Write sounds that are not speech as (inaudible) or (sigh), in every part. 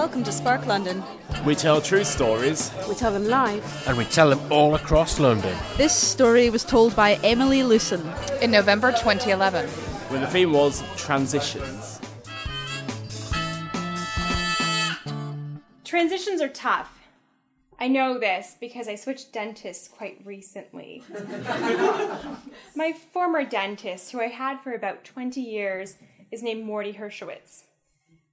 Welcome to Spark London. We tell true stories. We tell them live. And we tell them all across London. This story was told by Emily Lewson in November 2011. When the theme was transitions. Transitions are tough. I know this because I switched dentists quite recently. (laughs) My former dentist, who I had for about 20 years, is named Morty Hershowitz.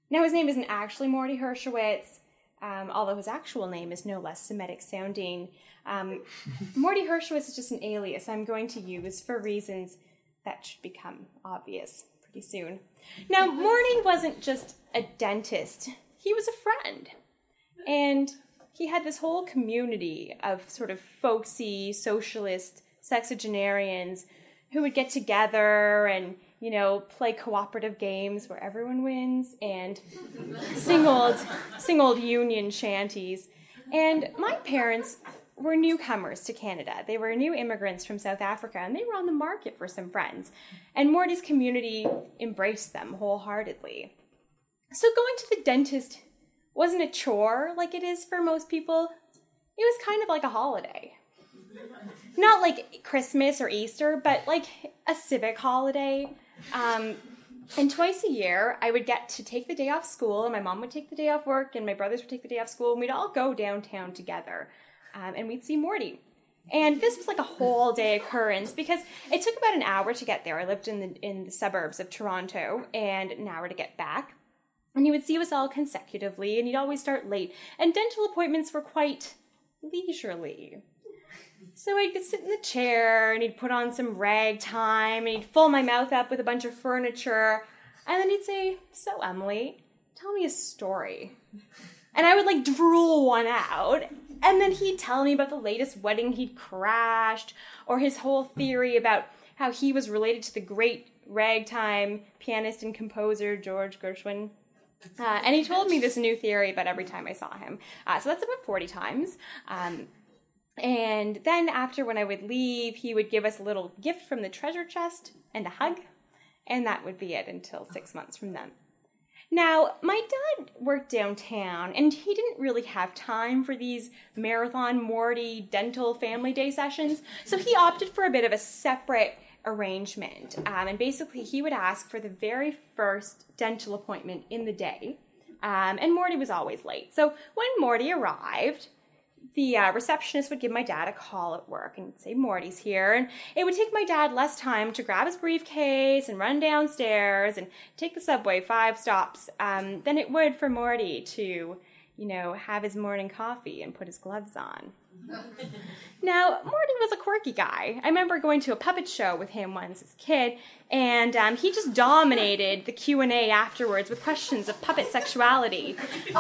Now, his name isn't actually Morty Hershowitz, um, although his actual name is no less Semitic sounding. Um, (laughs) Morty Hershowitz is just an alias I'm going to use for reasons that should become obvious pretty soon. Now, (laughs) Morty wasn't just a dentist, he was a friend. And he had this whole community of sort of folksy, socialist sexagenarians who would get together and you know, play cooperative games where everyone wins and sing old, sing old union shanties. And my parents were newcomers to Canada. They were new immigrants from South Africa and they were on the market for some friends. And Morty's community embraced them wholeheartedly. So going to the dentist wasn't a chore like it is for most people. It was kind of like a holiday. Not like Christmas or Easter, but like a civic holiday um, and twice a year, I would get to take the day off school, and my mom would take the day off work, and my brothers would take the day off school, and we'd all go downtown together, um, and we'd see Morty. And this was like a whole day occurrence because it took about an hour to get there. I lived in the in the suburbs of Toronto, and an hour to get back. And he would see us all consecutively, and he'd always start late. And dental appointments were quite leisurely. So I'd sit in the chair and he'd put on some ragtime and he'd fill my mouth up with a bunch of furniture. And then he'd say, So, Emily, tell me a story. And I would like drool one out. And then he'd tell me about the latest wedding he'd crashed or his whole theory about how he was related to the great ragtime pianist and composer George Gershwin. Uh, and he told me this new theory about every time I saw him. Uh, so that's about 40 times. Um, and then after when I would leave, he would give us a little gift from the treasure chest and a hug. And that would be it until six months from then. Now, my dad worked downtown and he didn't really have time for these marathon Morty dental family day sessions, so he opted for a bit of a separate arrangement. Um, and basically, he would ask for the very first dental appointment in the day, um, and Morty was always late. So when Morty arrived, the uh, receptionist would give my dad a call at work and say Morty's here, and it would take my dad less time to grab his briefcase and run downstairs and take the subway five stops um, than it would for Morty to, you know, have his morning coffee and put his gloves on. (laughs) now, Morty was a quirky guy. I remember going to a puppet show with him once as a kid, and um, he just dominated the Q&A afterwards with questions of puppet sexuality. (laughs)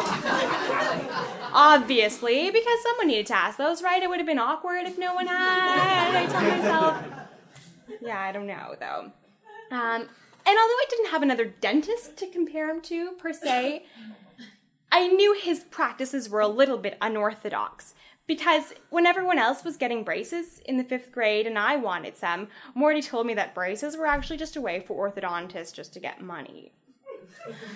Obviously, because someone needed to ask those, right? It would have been awkward if no one had. I tell myself. Yeah, I don't know, though. Um, and although I didn't have another dentist to compare him to, per se, I knew his practices were a little bit unorthodox because when everyone else was getting braces in the fifth grade and I wanted some, Morty told me that braces were actually just a way for orthodontists just to get money.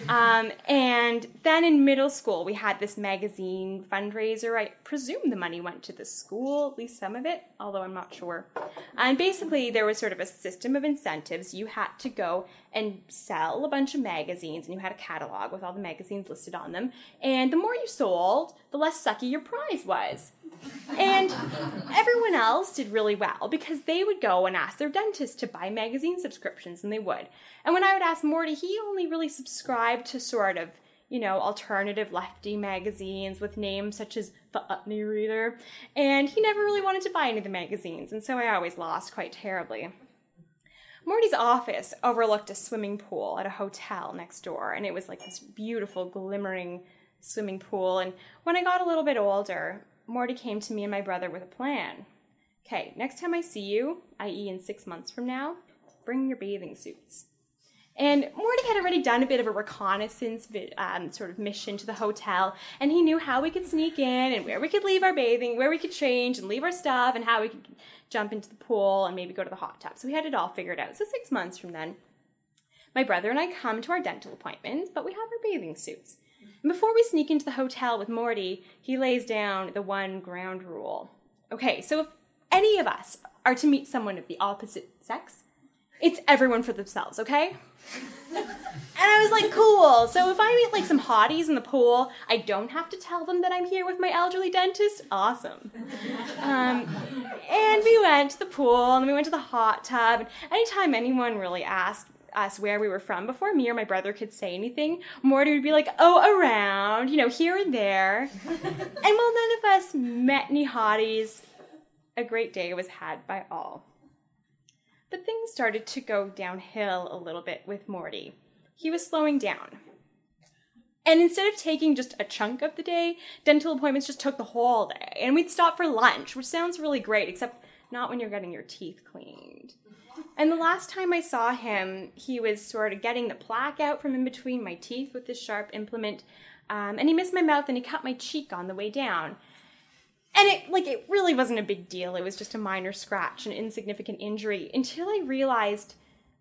Um, and then in middle school, we had this magazine fundraiser. I presume the money went to the school, at least some of it, although I'm not sure. And basically, there was sort of a system of incentives. You had to go and sell a bunch of magazines, and you had a catalog with all the magazines listed on them. And the more you sold, the less sucky your prize was. And everyone else did really well because they would go and ask their dentist to buy magazine subscriptions, and they would. And when I would ask Morty, he only really subscribed to sort of, you know, alternative lefty magazines with names such as the Utne Reader, and he never really wanted to buy any of the magazines, and so I always lost quite terribly. Morty's office overlooked a swimming pool at a hotel next door, and it was like this beautiful, glimmering swimming pool. And when I got a little bit older, Morty came to me and my brother with a plan. Okay, next time I see you, i.e., in six months from now, bring your bathing suits. And Morty had already done a bit of a reconnaissance um, sort of mission to the hotel, and he knew how we could sneak in and where we could leave our bathing, where we could change and leave our stuff, and how we could jump into the pool and maybe go to the hot tub. So we had it all figured out. So six months from then, my brother and I come to our dental appointments, but we have our bathing suits. Before we sneak into the hotel with Morty, he lays down the one ground rule. Okay, so if any of us are to meet someone of the opposite sex, it's everyone for themselves, okay? and I was like, cool. So if I meet like some hotties in the pool, I don't have to tell them that I'm here with my elderly dentist. Awesome. Um, and we went to the pool and we went to the hot tub. And anytime anyone really asked us where we were from, before me or my brother could say anything, Morty would be like, oh, around, you know, here and there. (laughs) and while none of us met any hotties, a great day was had by all. But things started to go downhill a little bit with Morty. He was slowing down. And instead of taking just a chunk of the day, dental appointments just took the whole day. And we'd stop for lunch, which sounds really great, except not when you're getting your teeth cleaned. And the last time I saw him, he was sort of getting the plaque out from in between my teeth with this sharp implement. Um, and he missed my mouth and he cut my cheek on the way down. And it like it really wasn't a big deal. It was just a minor scratch, an insignificant injury until I realized,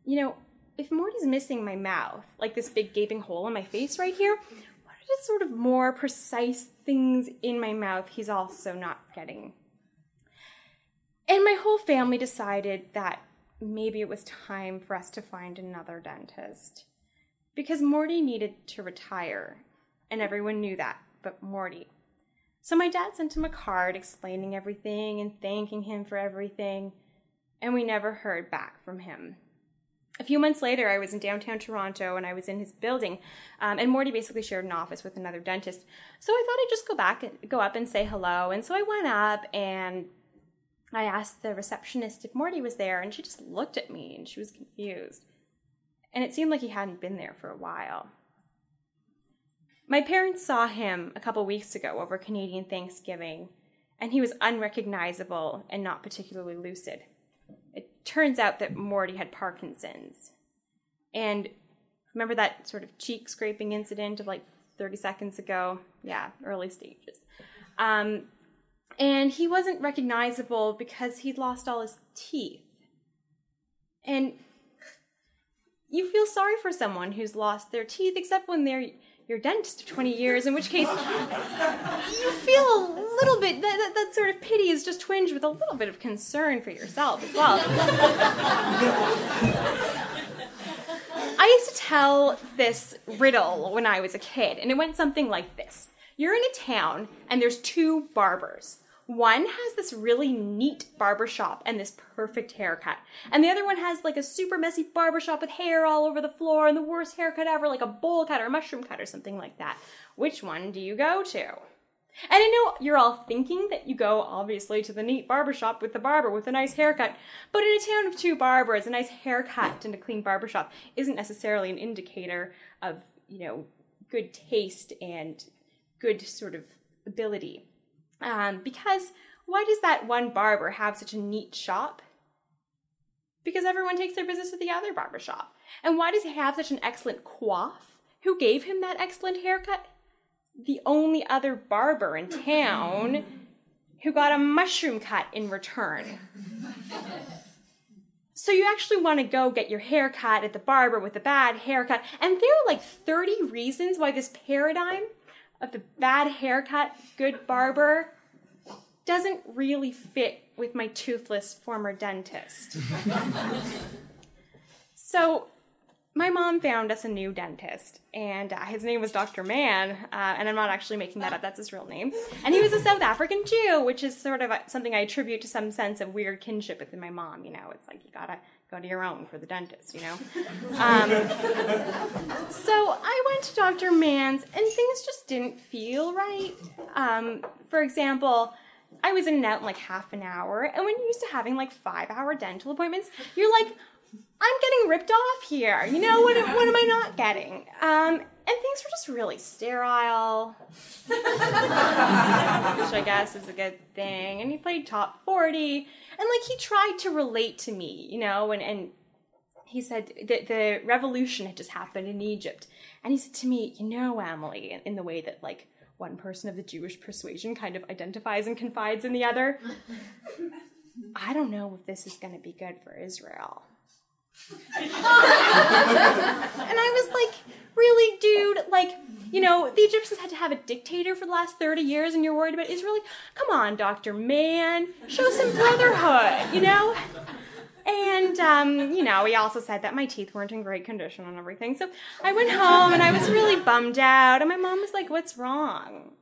you know, if Morty's missing my mouth, like this big gaping hole in my face right here, what are the sort of more precise things in my mouth he's also not getting? And my whole family decided that maybe it was time for us to find another dentist. Because Morty needed to retire, and everyone knew that, but Morty so my dad sent him a card explaining everything and thanking him for everything, and we never heard back from him. A few months later, I was in downtown Toronto and I was in his building, um, and Morty basically shared an office with another dentist. So I thought I'd just go back and go up and say hello. And so I went up and I asked the receptionist if Morty was there, and she just looked at me and she was confused. And it seemed like he hadn't been there for a while. My parents saw him a couple weeks ago over Canadian Thanksgiving, and he was unrecognizable and not particularly lucid. It turns out that Morty had Parkinson's. And remember that sort of cheek scraping incident of like 30 seconds ago? Yeah, early stages. Um, and he wasn't recognizable because he'd lost all his teeth. And you feel sorry for someone who's lost their teeth, except when they're your dentist of 20 years, in which case you feel a little bit, that, that, that, sort of pity is just twinged with a little bit of concern for yourself as well. I used to tell this riddle when I was a kid, and it went something like this You're in a town, and there's two barbers. One has this really neat barbershop and this perfect haircut. And the other one has like a super messy barbershop with hair all over the floor and the worst haircut ever, like a bowl cut or a mushroom cut or something like that. Which one do you go to? And I know you're all thinking that you go obviously to the neat barbershop with the barber with a nice haircut, but in a town of two barbers, a nice haircut and a clean barbershop isn't necessarily an indicator of, you know, good taste and good sort of ability. Um, because why does that one barber have such a neat shop? Because everyone takes their business to the other barber shop. And why does he have such an excellent coif? Who gave him that excellent haircut? The only other barber in town who got a mushroom cut in return. (laughs) So you actually want to go get your hair cut at the barber with a bad haircut. And there are like 30 reasons why this paradigm of the bad haircut, good barber doesn't really fit with my toothless former dentist. (laughs) so my mom found us a new dentist, and uh, his name was Dr. Mann, uh, and I'm not actually making that up, that's his real name. And he was a South African Jew, which is sort of a, something I attribute to some sense of weird kinship with my mom, you know, it's like you gotta go to your own for the dentist, you know? Um, so I went to Dr. Mann's, and things just didn't feel right. Um, for example, I was in and out in like half an hour, and when you're used to having like five hour dental appointments, you're like, I'm getting ripped off here. You know, what, what am I not getting? Um, and things were just really sterile, which I guess is a good thing. And he played top 40, and like he tried to relate to me, you know, and, and he said that the revolution had just happened in Egypt. And he said to me, You know, Emily, in, in the way that like one person of the Jewish persuasion kind of identifies and confides in the other, I don't know if this is going to be good for Israel and I was like, really, dude? Like, you know, the Egyptians had to have a dictator for the last 30 years and you're worried about Israel? Like, come on, Dr. Mann, show some brotherhood, you know? And, um, you know, he also said that my teeth weren't in great condition and everything. So I went home and I was really bummed out. And my mom was like, What's wrong?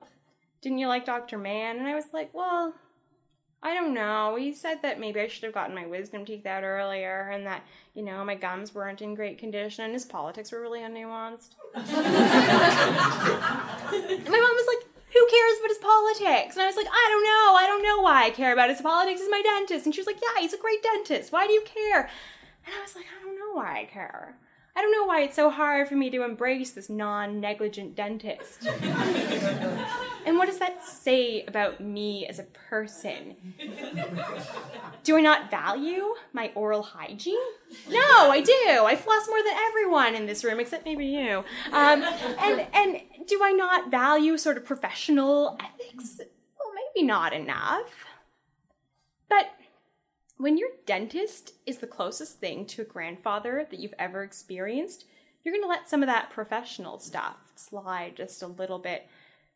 Didn't you like Dr. Mann? And I was like, Well, I don't know. He said that maybe I should have gotten my wisdom teeth out earlier and that, you know, my gums weren't in great condition and his politics were really unnuanced. (laughs) my mom was like, who cares about his politics? And I was like, I don't know. I don't know why I care about his politics. He's my dentist. And she was like, yeah, he's a great dentist. Why do you care? And I was like, I don't know why I care. I don't know why it's so hard for me to embrace this non negligent dentist. (laughs) and what does that say about me as a person? Do I not value my oral hygiene? No, I do. I floss more than everyone in this room, except maybe you. Um, and, and do I not value sort of professional ethics? Well, maybe not enough. But when your dentist is the closest thing to a grandfather that you've ever experienced, you're going to let some of that professional stuff slide just a little bit.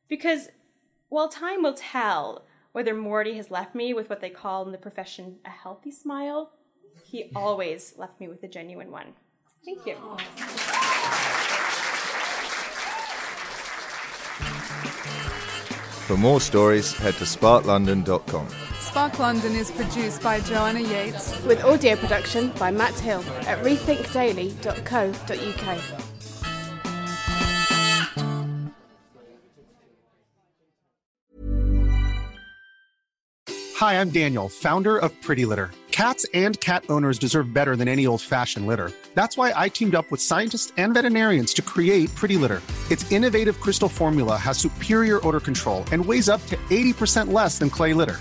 Because while time will tell whether Morty has left me with what they call in the profession a healthy smile, he always left me with a genuine one. Thank you. For more stories, head to sparklondon.com. Spark London is produced by Joanna Yates with audio production by Matt Hill at rethinkdaily.co.uk. Hi, I'm Daniel, founder of Pretty Litter. Cats and cat owners deserve better than any old fashioned litter. That's why I teamed up with scientists and veterinarians to create Pretty Litter. Its innovative crystal formula has superior odor control and weighs up to 80% less than clay litter.